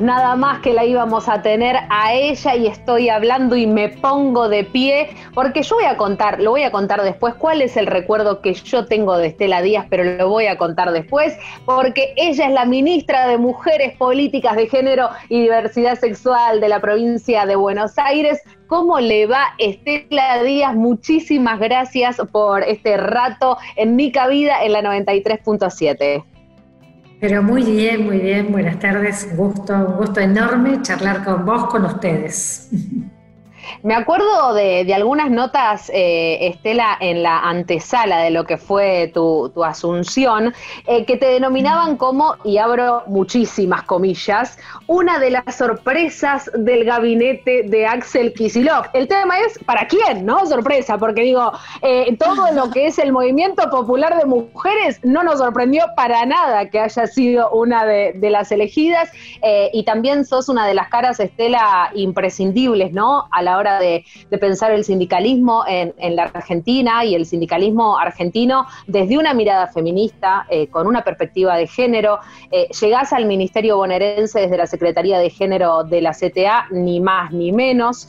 Nada más que la íbamos a tener a ella y estoy hablando y me pongo de pie porque yo voy a contar, lo voy a contar después cuál es el recuerdo que yo tengo de Estela Díaz, pero lo voy a contar después porque ella es la ministra de Mujeres, Políticas de Género y Diversidad Sexual de la provincia de Buenos Aires. ¿Cómo le va Estela Díaz? Muchísimas gracias por este rato en mi cabida en la 93.7. Pero muy bien, muy bien. Buenas tardes. Un gusto, un gusto enorme charlar con vos, con ustedes. Me acuerdo de, algunas notas, eh, Estela, en la antesala de lo que fue tu, asunción, eh, que te denominaban como, y abro muchísimas comillas, una de las sorpresas del gabinete de Axel Kisilov. El tema es, ¿para quién? ¿No? Sorpresa, porque digo, eh, todo lo que es el movimiento popular de mujeres no nos sorprendió para nada que haya sido una de, las elegidas, y también sos una de las caras, Estela, imprescindibles, ¿no? A la hora de, pensar el sindicalismo en, la Argentina y el sindicalismo argentino desde una mirada feminista, eh, con una perspectiva de género. Eh, llegás al Ministerio bonaerense desde la Secretaría de Género de la CTA, ni más ni menos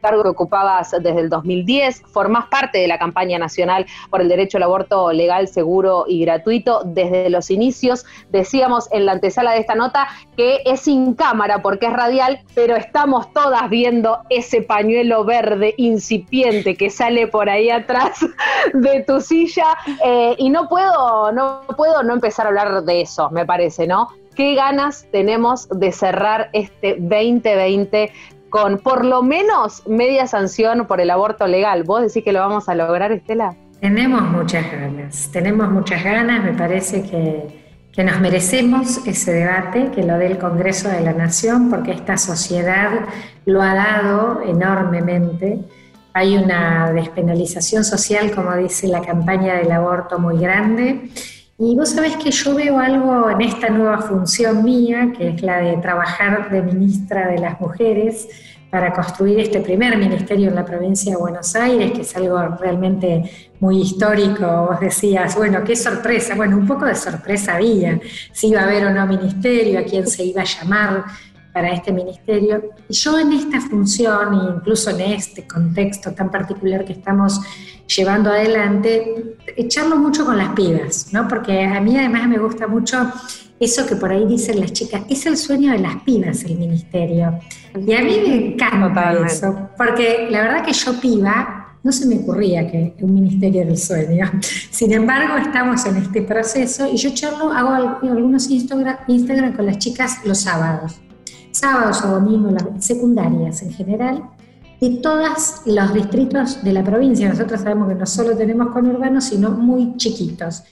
cargo que ocupabas desde el 2010, formás parte de la campaña nacional por el derecho al aborto legal, seguro y gratuito desde los inicios. Decíamos en la antesala de esta nota que es sin cámara porque es radial, pero estamos todas viendo ese pañuelo verde incipiente que sale por ahí atrás de tu silla eh, y no puedo, no puedo no empezar a hablar de eso, me parece, ¿no? qué ganas tenemos de cerrar este 2020 con por lo menos media sanción por el aborto legal. ¿Vos decís que lo vamos a lograr, Estela? Tenemos muchas ganas, tenemos muchas ganas, me parece que, que nos merecemos ese debate, que lo dé el Congreso de la Nación, porque esta sociedad lo ha dado enormemente. Hay una despenalización social, como dice la campaña del aborto, muy grande y vos sabés que yo veo algo en esta nueva función mía, que es la de trabajar de ministra de las mujeres para construir este primer ministerio en la provincia de Buenos Aires, que es algo realmente muy histórico. Vos decías, bueno, qué sorpresa. Bueno, un poco de sorpresa había, si iba a haber o no ministerio, a quién se iba a llamar para este ministerio. Y yo en esta función, e incluso en este contexto tan particular que estamos llevando adelante, echarlo mucho con las pibas, ¿no? Porque a mí además me gusta mucho eso que por ahí dicen las chicas, es el sueño de las pibas el ministerio. Y a mí me encanta eso, porque la verdad que yo piba no se me ocurría que un ministerio era el sueño. Sin embargo, estamos en este proceso y yo charlo, hago algunos Instagram, Instagram con las chicas los sábados sábados o domingos, las secundarias en general, de todos los distritos de la provincia. Nosotros sabemos que no solo tenemos conurbanos, sino muy chiquitos.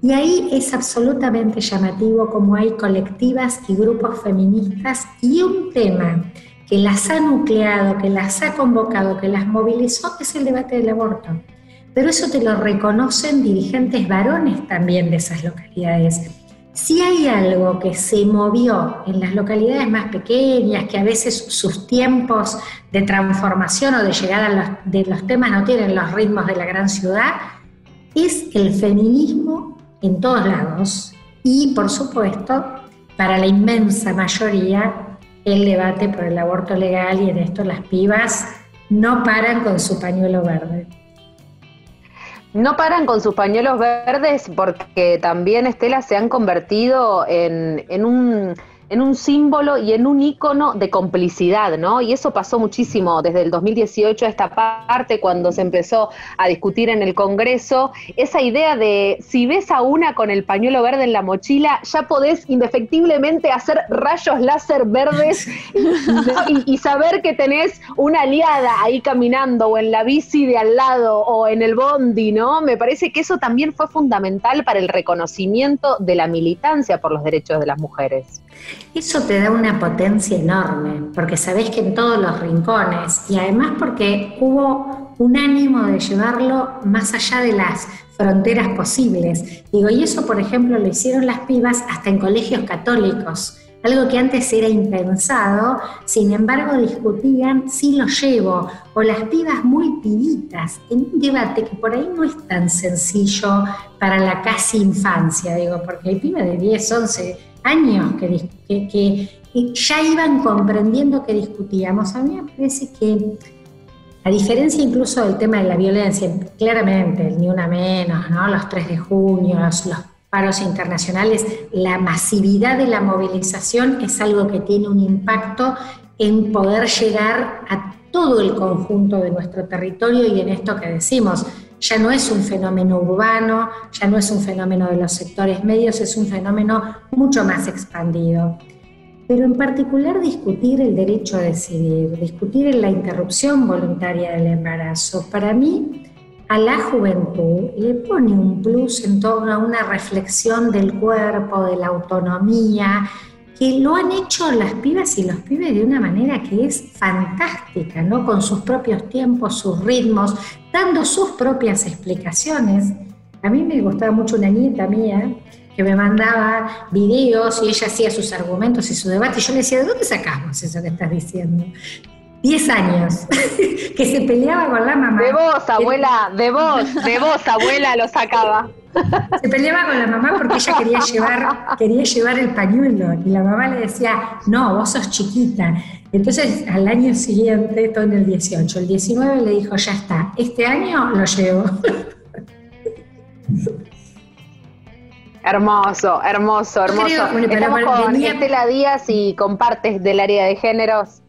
Y ahí es absolutamente llamativo cómo hay colectivas y grupos feministas y un tema que las ha nucleado, que las ha convocado, que las movilizó, es el debate del aborto. Pero eso te lo reconocen dirigentes varones también de esas localidades. Si hay algo que se movió en las localidades más pequeñas, que a veces sus tiempos de transformación o de llegada de los temas no tienen los ritmos de la gran ciudad, es el feminismo en todos lados y, por supuesto, para la inmensa mayoría, el debate por el aborto legal y en esto las pibas no paran con su pañuelo verde. No paran con sus pañuelos verdes porque también, Estela, se han convertido en, en un en un símbolo y en un ícono de complicidad, ¿no? Y eso pasó muchísimo desde el 2018 a esta parte, cuando se empezó a discutir en el Congreso, esa idea de si ves a una con el pañuelo verde en la mochila, ya podés indefectiblemente hacer rayos láser verdes y, saber que tenés una aliada ahí caminando o en la bici de al lado o en el bondi, ¿no? Me parece que eso también fue fundamental para el reconocimiento de la militancia por los derechos de las mujeres. Eso te da una potencia enorme, porque sabés que en todos los rincones, y además porque hubo un ánimo de llevarlo más allá de las fronteras posibles. Digo, y eso, por ejemplo, lo hicieron las pibas hasta en colegios católicos, algo que antes era impensado, sin embargo discutían si lo llevo, o las pibas muy pibitas, en un debate que por ahí no es tan sencillo para la casi infancia, digo, porque hay pibas de 10, 11, años que, ya iban comprendiendo que discutíamos. A mí me parece que, a diferencia incluso del tema de la violencia, claramente, ni una menos, ¿no? los 3 de junio, los, los paros internacionales, la masividad de la movilización es algo que tiene un impacto en poder llegar a todo el conjunto de nuestro territorio y en esto que decimos, ya no es un fenómeno urbano, ya no es un fenómeno de los sectores medios, es un fenómeno mucho más expandido. Pero en particular discutir el derecho a decidir, discutir la interrupción voluntaria del embarazo, para mí a la juventud le pone un plus en torno a una reflexión del cuerpo, de la autonomía, que lo han hecho las pibas y los pibes de una manera que es fantástica, ¿no? Con sus propios tiempos, sus ritmos, dando sus propias explicaciones. A mí me gustaba mucho una nieta mía que me mandaba videos y ella hacía sus argumentos y su debate y yo le decía, ¿de dónde sacamos eso que estás diciendo? 10 años, que se peleaba con la mamá. De vos, abuela, de vos, de vos, abuela, lo sacaba. Se peleaba con la mamá porque ella quería llevar, quería llevar el pañuelo y la mamá le decía, no, vos sos chiquita. Entonces al año siguiente, todo en el 18, el 19 le dijo, ya está, este año lo llevo. Hermoso, hermoso, hermoso. bueno, Estamos con Estela Díaz y compartes del área de géneros.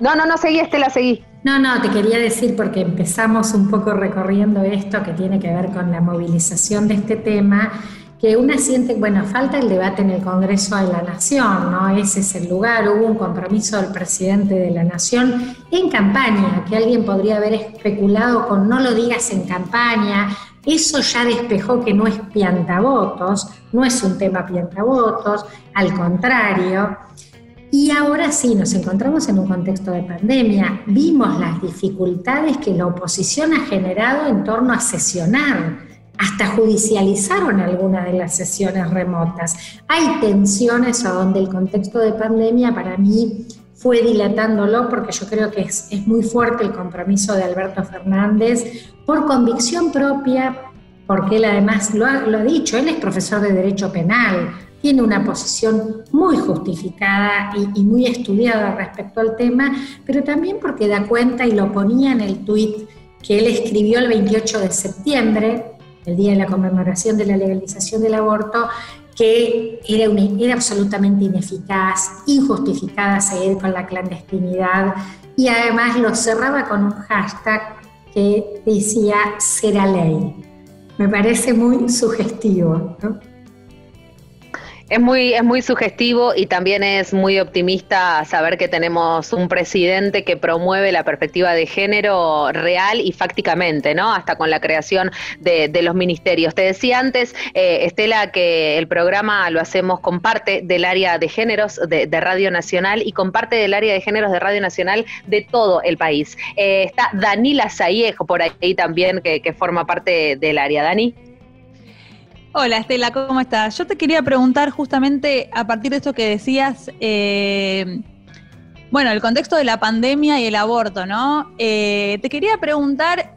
No, no, no, seguí, Estela, seguí. No, no, te quería decir porque empezamos un poco recorriendo esto que tiene que ver con la movilización de este tema, que una siente, bueno, falta el debate en el Congreso de la Nación, ¿no? Ese es el lugar, hubo un compromiso del presidente de la Nación en campaña, que alguien podría haber especulado con no lo digas en campaña, eso ya despejó que no es piantavotos, no es un tema piantavotos, al contrario. Y ahora sí, nos encontramos en un contexto de pandemia. Vimos las dificultades que la oposición ha generado en torno a sesionar. Hasta judicializaron algunas de las sesiones remotas. Hay tensiones a donde el contexto de pandemia para mí fue dilatándolo porque yo creo que es, muy fuerte el compromiso de Alberto Fernández por convicción propia, porque él además lo ha dicho, él es profesor de Derecho Penal, tiene una posición muy justificada y, muy estudiada respecto al tema, pero también porque da cuenta y lo ponía en el tuit que él escribió el 28 de septiembre, el día de la conmemoración de la legalización del aborto, que era, absolutamente ineficaz, injustificada seguir con la clandestinidad y además lo cerraba con un hashtag que decía será ley. Me parece muy sugestivo. ¿no? Es muy, es muy sugestivo y también es muy optimista saber que tenemos un presidente que promueve la perspectiva de género real y fácticamente, ¿no? Hasta con la creación de, los ministerios. Te decía antes, eh, Estela, que el programa lo hacemos con parte del área de géneros de, Radio Nacional y con parte del área de géneros de Radio Nacional de todo el país. Eh, está Danila Sayejo por ahí también, que, que forma parte del área. Dani. Hola Estela, ¿cómo estás? Yo te quería preguntar justamente a partir de esto que decías, eh, bueno, el contexto de la pandemia y el aborto, ¿no? Eh, te quería preguntar,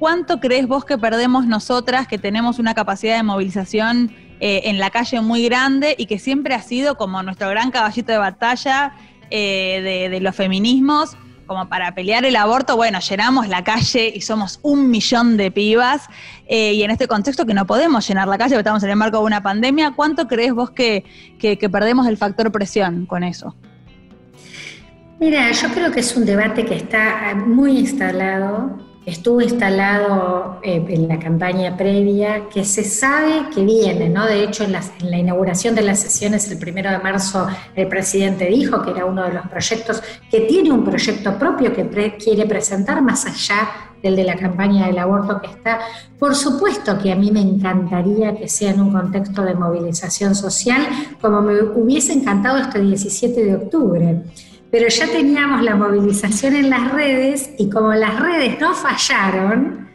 ¿cuánto crees vos que perdemos nosotras que tenemos una capacidad de movilización eh, en la calle muy grande y que siempre ha sido como nuestro gran caballito de batalla de los feminismos? Como para pelear el aborto, bueno, llenamos la calle y somos un millón de pibas. Eh, y en este contexto que no podemos llenar la calle, porque estamos en el marco de una pandemia, ¿cuánto crees vos que, que, que perdemos el factor presión con eso? Mira, yo creo que es un debate que está muy instalado estuvo instalado eh, en la campaña previa, que se sabe que viene, ¿no? De hecho, en la, inauguración de las sesiones el primero de marzo, el presidente dijo que era uno de los proyectos, que tiene un proyecto propio que quiere presentar más allá del de la campaña del aborto que está. Por supuesto que a mí me encantaría que sea en un contexto de movilización social, como me hubiese encantado este 17 de octubre pero ya teníamos la movilización en las redes y como las redes no fallaron,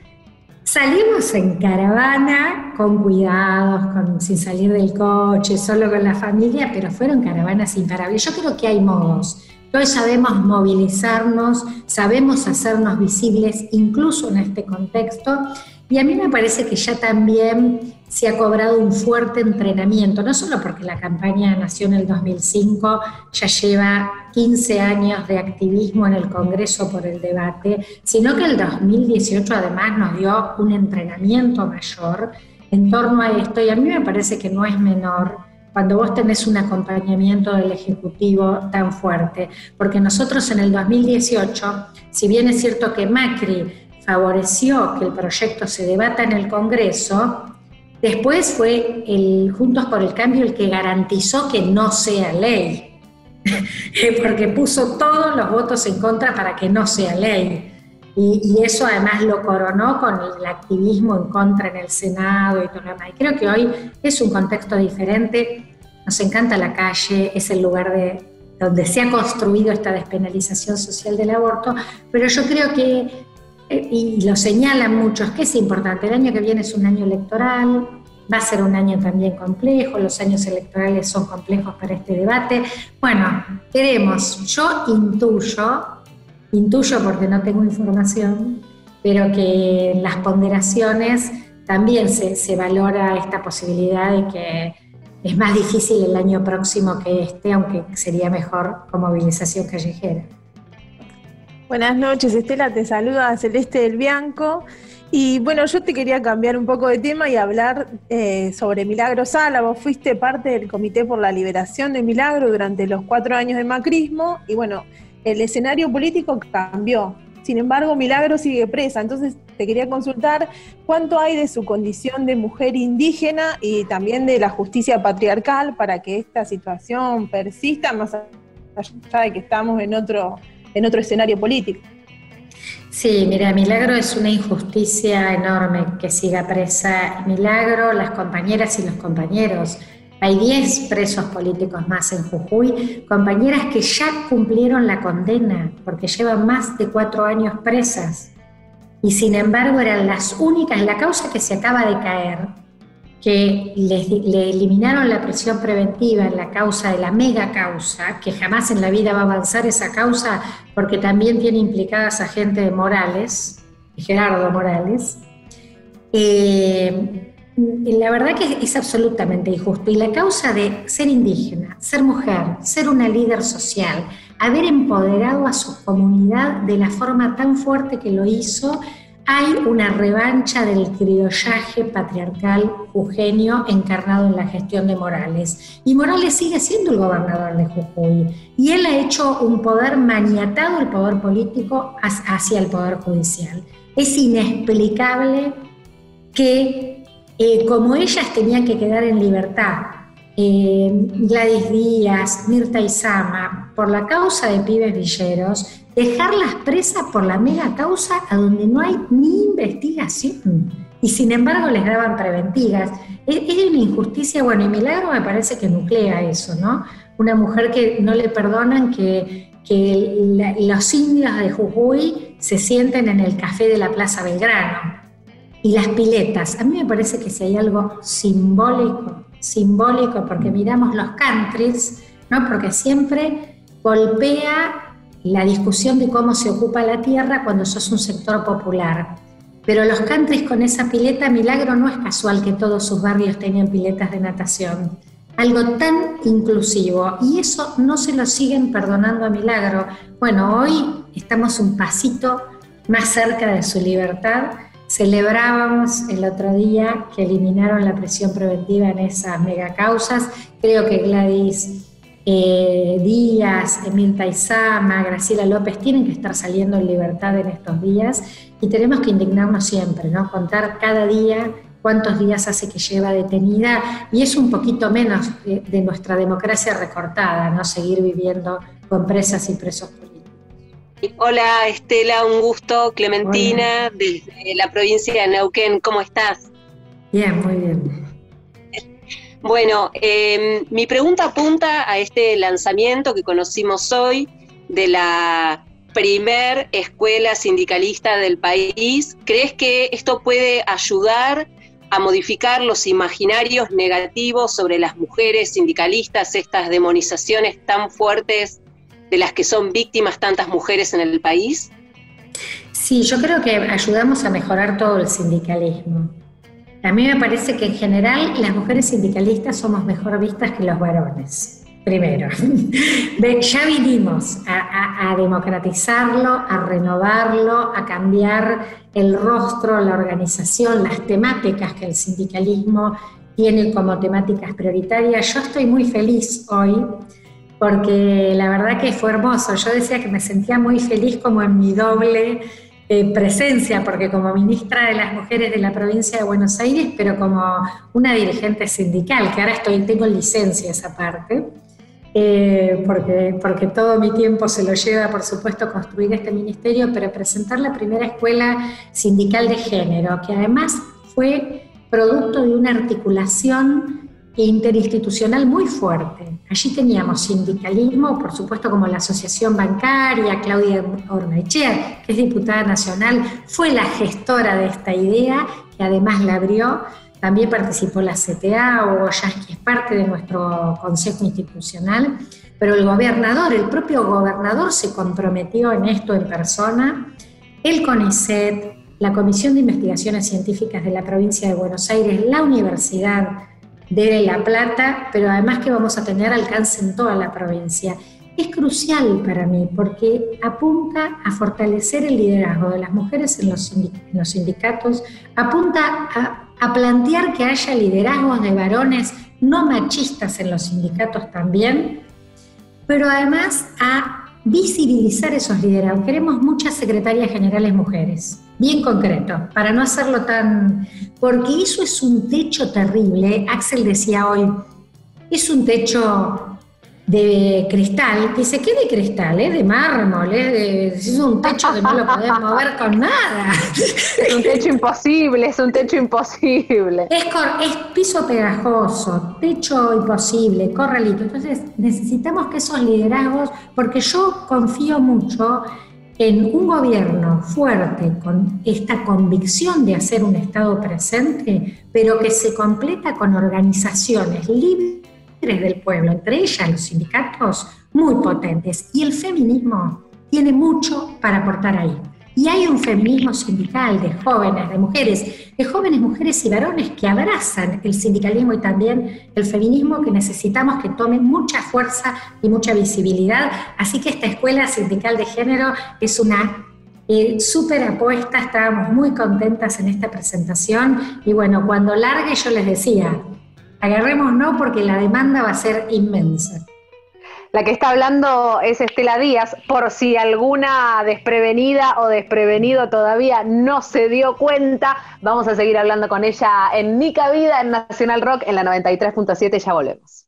salimos en caravana con cuidados, sin salir del coche, solo con la familia, pero fueron caravanas imparables. Yo creo que hay modos. Hoy sabemos movilizarnos, sabemos hacernos visibles incluso en este contexto Y a mí me parece que ya también se ha cobrado un fuerte entrenamiento, no solo porque la campaña nació en el 2005, ya lleva 15 años de activismo en el Congreso por el debate, sino que el 2018 además nos dio un entrenamiento mayor en torno a esto. Y a mí me parece que no es menor cuando vos tenés un acompañamiento del Ejecutivo tan fuerte, porque nosotros en el 2018, si bien es cierto que Macri favoreció que el proyecto se debata en el Congreso, Después fue el Juntos por el Cambio el que garantizó que no sea ley, porque puso todos los votos en contra para que no sea ley. Y, eso además lo coronó con el activismo en contra en el Senado y todo lo demás. Y creo que hoy es un contexto diferente, nos encanta la calle, es el lugar de, donde se ha construido esta despenalización social del aborto, pero yo creo que y lo señalan muchos, que es importante. El año que viene es un año electoral, va a ser un año también complejo, los años electorales son complejos para este debate. Bueno, queremos, yo intuyo, intuyo porque no tengo información, pero que las ponderaciones también se, se valora esta posibilidad de que es más difícil el año próximo que este, aunque sería mejor con movilización callejera. Buenas noches, Estela, te saluda Celeste del Bianco. Y bueno, yo te quería cambiar un poco de tema y hablar eh, sobre Milagro Sala. Fuiste parte del Comité por la Liberación de Milagro durante los cuatro años de macrismo y bueno, el escenario político cambió. Sin embargo, Milagro sigue presa. Entonces, te quería consultar cuánto hay de su condición de mujer indígena y también de la justicia patriarcal para que esta situación persista, más allá de que estamos en otro en otro escenario político. Sí, mira, Milagro es una injusticia enorme que siga presa. Milagro, las compañeras y los compañeros. Hay 10 presos políticos más en Jujuy, compañeras que ya cumplieron la condena porque llevan más de cuatro años presas. Y sin embargo eran las únicas, la causa que se acaba de caer, que le, eliminaron la prisión preventiva en la causa de la mega causa, que jamás en la vida va a avanzar esa causa porque también tiene implicadas a gente de Morales, Gerardo Morales. Eh, la verdad que es absolutamente injusto. Y la causa de ser indígena, ser mujer, ser una líder social, haber empoderado a su comunidad de la forma tan fuerte que lo hizo, hay una revancha del criollaje patriarcal Eugenio encarnado en la gestión de Morales. Y Morales sigue siendo el gobernador de Jujuy. Y él ha hecho un poder maniatado, el poder político, hacia el poder judicial. Es inexplicable que, eh, como ellas tenían que quedar en libertad, eh, Gladys Díaz, Mirta Izama, por la causa de pibes villeros, dejarlas presas por la mega causa a donde no hay ni investigación. Y sin embargo les daban preventivas. Es, una injusticia, bueno, y Milagro me parece que nuclea eso, ¿no? Una mujer que no le perdonan que, que los indios de Jujuy se sienten en el café de la Plaza Belgrano. Y las piletas, a mí me parece que si hay algo simbólico, simbólico, porque miramos los countries, ¿no? Porque siempre golpea la discusión de cómo se ocupa la tierra cuando sos un sector popular. Pero los countries con esa pileta, milagro, no es casual que todos sus barrios tengan piletas de natación. Algo tan inclusivo. Y eso no se lo siguen perdonando a Milagro. Bueno, hoy estamos un pasito más cerca de su libertad. Celebrábamos el otro día que eliminaron la presión preventiva en esas megacausas. Creo que Gladys eh, Díaz, Emil Taizama, Graciela López tienen que estar saliendo en libertad en estos días y tenemos que indignarnos siempre, ¿no? Contar cada día cuántos días hace que lleva detenida y es un poquito menos de, nuestra democracia recortada, ¿no? Seguir viviendo con presas y presos políticos. Hola Estela, un gusto. Clementina, desde la provincia de Neuquén, ¿cómo estás? Bien, muy bien. Bueno, em, mi pregunta apunta a este lanzamiento que conocimos hoy de la primer escuela sindicalista del país. ¿Crees que esto puede ayudar a modificar los imaginarios negativos sobre las mujeres sindicalistas, estas demonizaciones tan fuertes de las que son víctimas tantas mujeres en el país? Sí, yo creo que ayudamos a mejorar todo el sindicalismo. A mí me parece que en general las mujeres sindicalistas somos mejor vistas que los varones. Primero, ya vinimos a, democratizarlo, a renovarlo, a cambiar el rostro, la organización, las temáticas que el sindicalismo tiene como temáticas prioritarias. Yo estoy muy feliz hoy porque la verdad que fue hermoso. Yo decía que me sentía muy feliz como en mi doble eh, presencia, porque como ministra de las Mujeres de la provincia de Buenos Aires, pero como una dirigente sindical, que ahora estoy, tengo licencia esa parte, eh, porque, porque todo mi tiempo se lo lleva, por supuesto, construir este ministerio, pero presentar la primera escuela sindical de género, que además fue producto de una articulación interinstitucional muy fuerte. Allí teníamos sindicalismo, por supuesto, como la Asociación Bancaria, Claudia Ornechea, que es diputada nacional, fue la gestora de esta idea, que además la abrió. También participó la CTA, o que es parte de nuestro Consejo Institucional, pero el gobernador, el propio gobernador se comprometió en esto en persona, el CONICET, la Comisión de Investigaciones Científicas de la provincia de Buenos Aires, la Universidad, de La Plata, pero además que vamos a tener alcance en toda la provincia. Es crucial para mí porque apunta a fortalecer el liderazgo de las mujeres en los, sindicatos, apunta a, a plantear que haya liderazgos de varones no machistas en los sindicatos también, pero además a visibilizar esos liderazgos. Queremos muchas secretarias generales mujeres bien concreto, para no hacerlo tan... Porque eso es un techo terrible. Axel decía hoy, es un techo de cristal, dice, ¿qué de cristal? Es de mármol, es, un techo que no lo podemos mover con nada. Es un techo imposible, es un techo imposible. Es, es piso pegajoso, techo imposible, corralito. Entonces necesitamos que esos liderazgos, porque yo confío mucho en un gobierno fuerte, con esta convicción de hacer un Estado presente, pero que se completa con organizaciones libres del pueblo, entre ellas los sindicatos, muy potentes. Y el feminismo tiene mucho para aportar ahí. Y hay un feminismo sindical de jóvenes, de mujeres, de jóvenes mujeres y varones que abrazan el sindicalismo y también el feminismo que necesitamos que tomen mucha fuerza y mucha visibilidad. Así que esta escuela sindical de género es una eh, súper apuesta, estábamos muy contentas en esta presentación y bueno, cuando largue yo les decía, agarremos no porque la demanda va a ser inmensa. La que está hablando es Estela Díaz, por si alguna desprevenida o desprevenido todavía no se dio cuenta, vamos a seguir hablando con ella en Nica Vida, en Nacional Rock, en la 93.7, ya volvemos.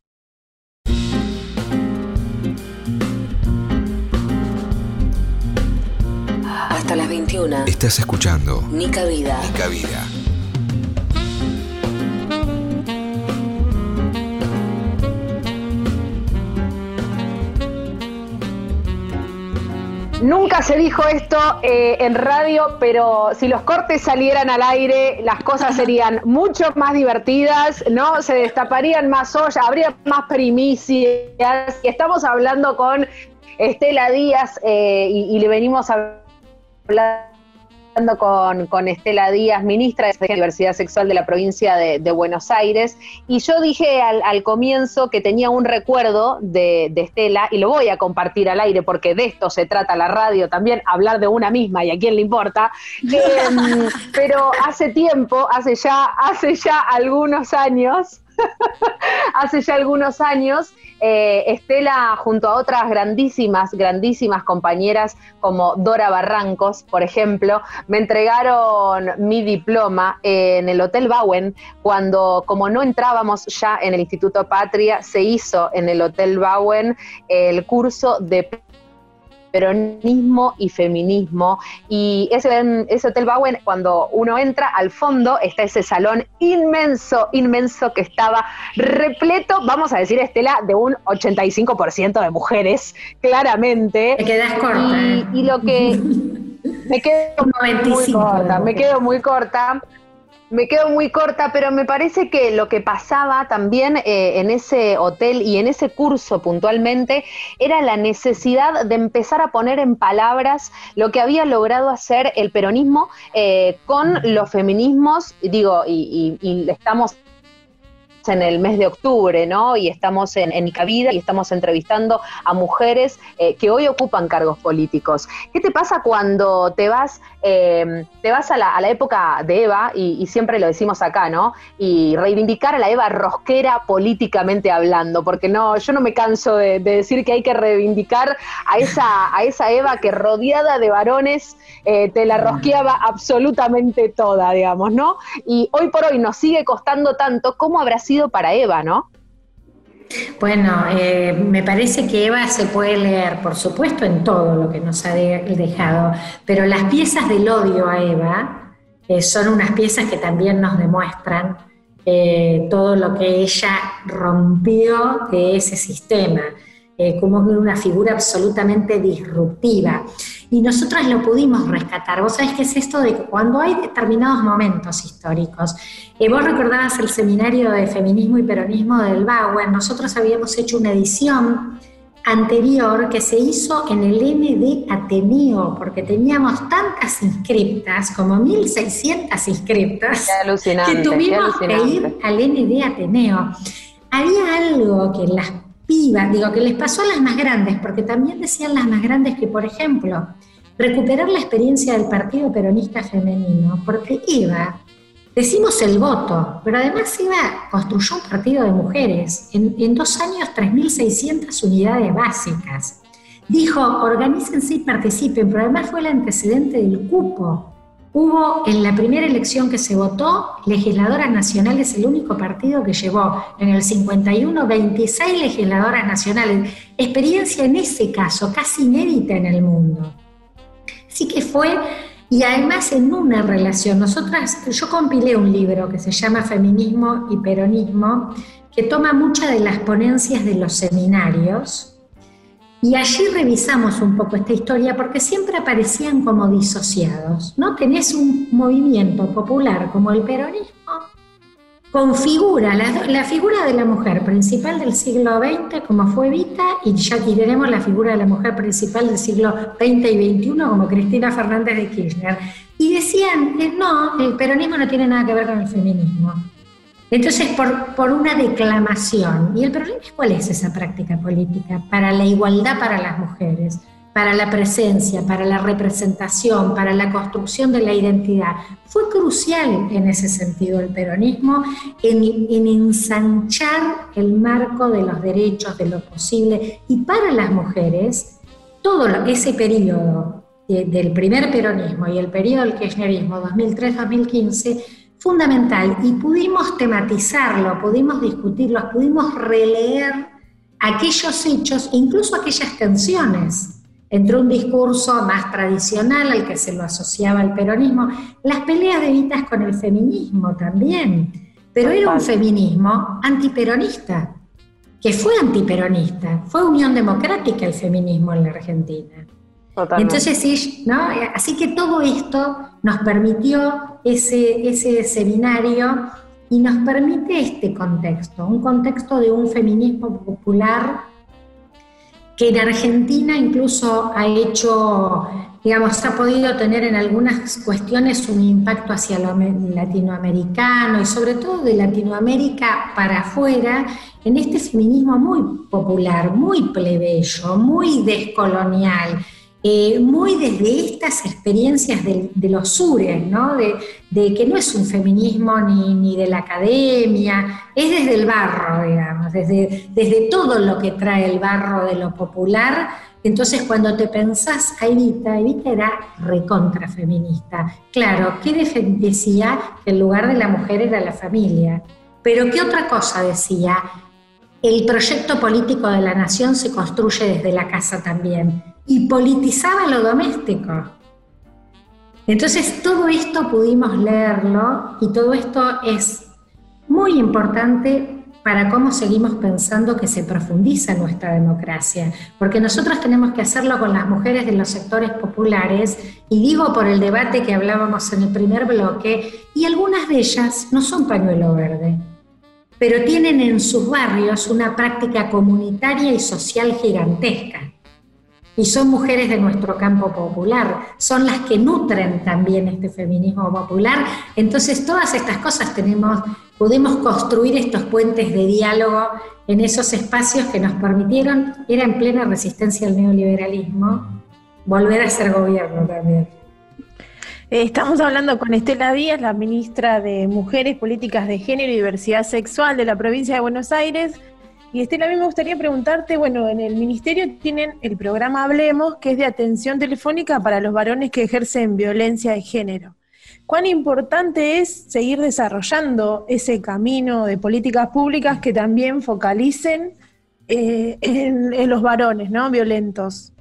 Hasta las 21. Estás escuchando Nica Vida. Nica Vida. Nunca se dijo esto eh, en radio, pero si los cortes salieran al aire, las cosas serían mucho más divertidas, ¿no? Se destaparían más ollas, habría más primicias. Estamos hablando con Estela Díaz eh, y, y le venimos a hablar con, con, Estela Díaz, ministra de Diversidad Sexual de la provincia de, Buenos Aires, y yo dije al, comienzo que tenía un recuerdo de, Estela, y lo voy a compartir al aire porque de esto se trata la radio también, hablar de una misma y a quién le importa, em, pero hace tiempo, hace ya, hace ya algunos años, hace ya algunos años, eh, Estela, junto a otras grandísimas, grandísimas compañeras como Dora Barrancos, por ejemplo, me entregaron mi diploma en el Hotel Bowen, cuando como no entrábamos ya en el Instituto Patria, se hizo en el Hotel Bowen el curso de peronismo y feminismo. Y ese, ese Hotel Bowen, cuando uno entra al fondo, está ese salón inmenso, inmenso que estaba repleto, vamos a decir, Estela, de un 85% de mujeres, claramente. Te quedas corta. Y, lo que... me quedo muy corta, me quedo muy corta. Me quedo muy corta, pero me parece que lo que pasaba también eh, en ese hotel y en ese curso puntualmente era la necesidad de empezar a poner en palabras lo que había logrado hacer el peronismo eh, con los feminismos, digo, y, y estamos en el mes de octubre, ¿no? Y estamos en, en y estamos entrevistando a mujeres eh, que hoy ocupan cargos políticos. ¿Qué te pasa cuando te vas, eh, te vas a la, época de Eva, y, siempre lo decimos acá, ¿no? Y reivindicar a la Eva rosquera políticamente hablando, porque no, yo no me canso de, decir que hay que reivindicar a esa, a esa Eva que rodeada de varones eh, te la rosqueaba absolutamente toda, digamos, ¿no? Y hoy por hoy nos sigue costando tanto, ¿cómo habrá sido para Eva, ¿no? Bueno, eh, me parece que Eva se puede leer, por supuesto, en todo lo que nos ha dejado, pero las piezas del odio a Eva eh, son unas piezas que también nos demuestran eh, todo lo que ella rompió de ese sistema, como una figura absolutamente disruptiva y nosotras lo pudimos rescatar. Vos sabés qué es esto de que cuando hay determinados momentos históricos, eh, vos recordabas el seminario de feminismo y peronismo del Bauer, nosotros habíamos hecho una edición anterior que se hizo en el ND Ateneo, porque teníamos tantas inscriptas, como 1.600 inscriptas, que tuvimos que ir al ND Ateneo. Había algo que las pibas, digo, que les pasó a las más grandes, porque también decían las más grandes que, por ejemplo, recuperar la experiencia del Partido Peronista Femenino, porque Eva, decimos el voto, pero además Eva construyó un partido de mujeres, en, en dos años 3.600 unidades básicas. Dijo, organícense y participen, pero además fue el antecedente del cupo. Hubo en la primera elección que se votó, legisladoras nacionales, el único partido que llevó en el 51 26 legisladoras nacionales. Experiencia en ese caso, casi inédita en el mundo. Sí que fue, y además en una relación, nosotras, yo compilé un libro que se llama Feminismo y Peronismo, que toma muchas de las ponencias de los seminarios, y allí revisamos un poco esta historia porque siempre aparecían como disociados. ¿no? Tenés un movimiento popular como el peronismo, configura la, la, figura de la mujer principal del siglo XX como fue Vita y ya tenemos la figura de la mujer principal del siglo XX y XXI como Cristina Fernández de Kirchner. Y decían, que no, el peronismo no tiene nada que ver con el feminismo. Entonces, por, una declamación, ¿y el problema es cuál es esa práctica política? Para la igualdad para las mujeres, para la presencia, para la representación, para la construcción de la identidad. Fue crucial en ese sentido el peronismo, en, ensanchar el marco de los derechos, de lo posible, y para las mujeres, todo ese periodo del primer peronismo y el periodo del kirchnerismo 2003-2015, fundamental y pudimos tematizarlo, pudimos discutirlo, pudimos releer aquellos hechos, incluso aquellas tensiones entre un discurso más tradicional al que se lo asociaba al peronismo, las peleas de Vitas con el feminismo también, pero era un feminismo antiperonista, que fue antiperonista, fue Unión Democrática el feminismo en la Argentina. Entonces, sí, ¿no? Así que todo esto nos permitió ese, ese seminario y nos permite este contexto, un contexto de un feminismo popular que en Argentina incluso ha hecho, digamos, ha podido tener en algunas cuestiones un impacto hacia lo latinoamericano y sobre todo de Latinoamérica para afuera, en este feminismo muy popular, muy plebeyo, muy descolonial, eh, muy desde estas experiencias de, los sures, ¿no? De, que no es un feminismo ni, de la academia, es desde el barro, digamos, desde, desde todo lo que trae el barro de lo popular. Entonces, cuando te pensás a Evita, Evita era recontra feminista. Claro, ¿qué decía? Que el lugar de la mujer era la familia. Pero ¿qué otra cosa decía? El proyecto político de la nación se construye desde la casa también y politizaba lo doméstico. Entonces todo esto pudimos leerlo y todo esto es muy importante para cómo seguimos pensando que se profundiza nuestra democracia, porque nosotros tenemos que hacerlo con las mujeres de los sectores populares, y digo por el debate que hablábamos en el primer bloque, y algunas de ellas no son pañuelo verde, pero tienen en sus barrios una práctica comunitaria y social gigantesca. Y son mujeres de nuestro campo popular, son las que nutren también este feminismo popular. Entonces todas estas cosas tenemos pudimos construir estos puentes de diálogo en esos espacios que nos permitieron, era en plena resistencia al neoliberalismo, volver a ser gobierno también. Eh, estamos hablando con Estela Díaz, la ministra de Mujeres, Políticas de Género y Diversidad Sexual de la provincia de Buenos Aires. Y Estela, a mí me gustaría preguntarte, bueno, en el ministerio tienen el programa Hablemos, que es de atención telefónica para los varones que ejercen violencia de género cuán importante es seguir desarrollando ese camino de políticas públicas que también focalicen eh, en, los varones ¿no? violentos.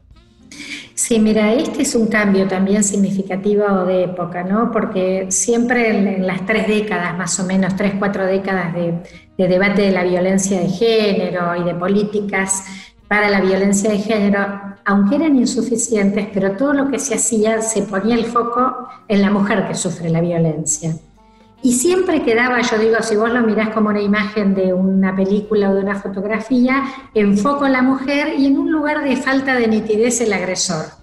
Sí, mira, este es un cambio también significativo de época, ¿no? Porque siempre en, las tres décadas, más o menos, tres, cuatro décadas de, de debate de la violencia de género y de políticas para la violencia de género, aunque eran insuficientes, pero todo lo que se hacía se ponía el foco en la mujer que sufre la violencia. Y siempre quedaba, yo digo, si vos lo mirás como una imagen de una película o de una fotografía, en foco la mujer y en un lugar de falta de nitidez el agresor.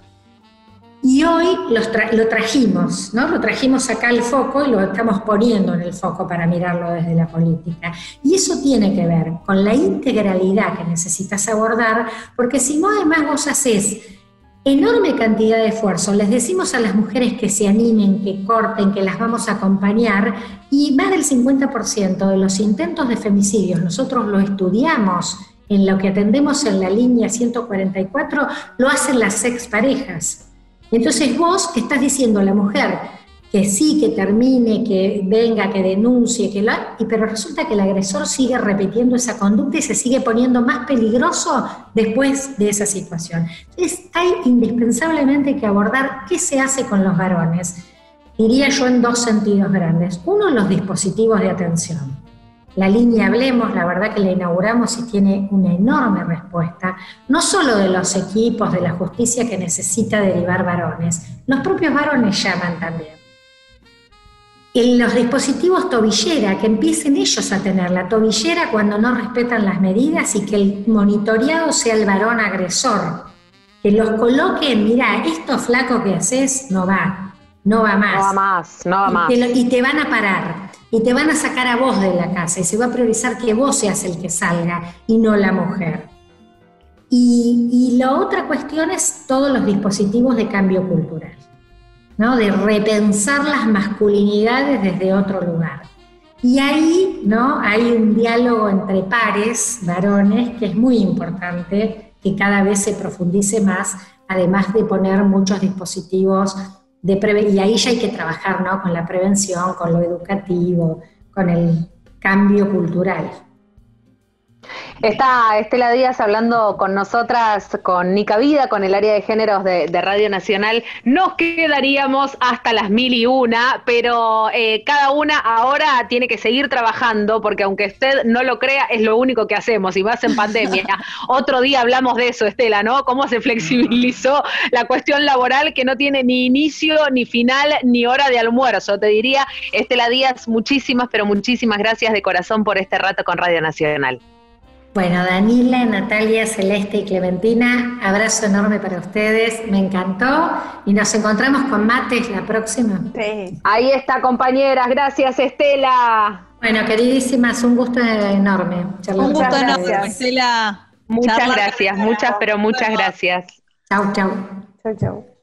Y hoy lo trajimos, ¿no? Lo trajimos acá al foco y lo estamos poniendo en el foco para mirarlo desde la política. Y eso tiene que ver con la integralidad que necesitas abordar, porque si no además vos haces enorme cantidad de esfuerzo, les decimos a las mujeres que se animen, que corten, que las vamos a acompañar, y más del 50% de los intentos de femicidios, nosotros lo estudiamos en lo que atendemos en la línea 144, lo hacen las exparejas entonces vos estás diciendo a la mujer que sí, que termine, que venga, que denuncie, que lo y pero resulta que el agresor sigue repitiendo esa conducta y se sigue poniendo más peligroso después de esa situación. Entonces hay indispensablemente que abordar qué se hace con los varones. Diría yo en dos sentidos grandes. Uno, los dispositivos de atención. La línea Hablemos, la verdad que la inauguramos y tiene una enorme respuesta, no solo de los equipos de la justicia que necesita derivar varones, los propios varones llaman también. En los dispositivos tobillera, que empiecen ellos a tener la tobillera cuando no respetan las medidas y que el monitoreado sea el varón agresor, que los coloquen, mira, esto flaco que haces no va, no va más. No va más, no va más. y te van a parar y te van a sacar a vos de la casa y se va a priorizar que vos seas el que salga y no la mujer. Y, la otra cuestión es todos los dispositivos de cambio cultural, ¿no? de repensar las masculinidades desde otro lugar. Y ahí ¿no? hay un diálogo entre pares, varones, que es muy importante, que cada vez se profundice más, además de poner muchos dispositivos y ahí ya hay que trabajar ¿no? con la prevención, con lo educativo, con el cambio cultural. Está Estela Díaz hablando con nosotras, con Nica Vida, con el área de géneros de, Radio Nacional. Nos quedaríamos hasta las mil y una, pero eh, cada una ahora tiene que seguir trabajando, porque aunque usted no lo crea, es lo único que hacemos, y más en pandemia. Otro día hablamos de eso, Estela, ¿no? Cómo se flexibilizó la cuestión laboral que no tiene ni inicio, ni final, ni hora de almuerzo. Te diría, Estela Díaz, muchísimas, pero muchísimas gracias de corazón por este rato con Radio Nacional. Bueno, Daniela, Natalia, Celeste y Clementina, abrazo enorme para ustedes, me encantó y nos encontramos con Mates la próxima. Sí. Ahí está, compañeras, gracias Estela. Bueno, queridísimas, un gusto enorme. Un gusto enorme, Estela. Muchas gracias, muchas, pero muchas gracias. Chau, chau. Chau, chau.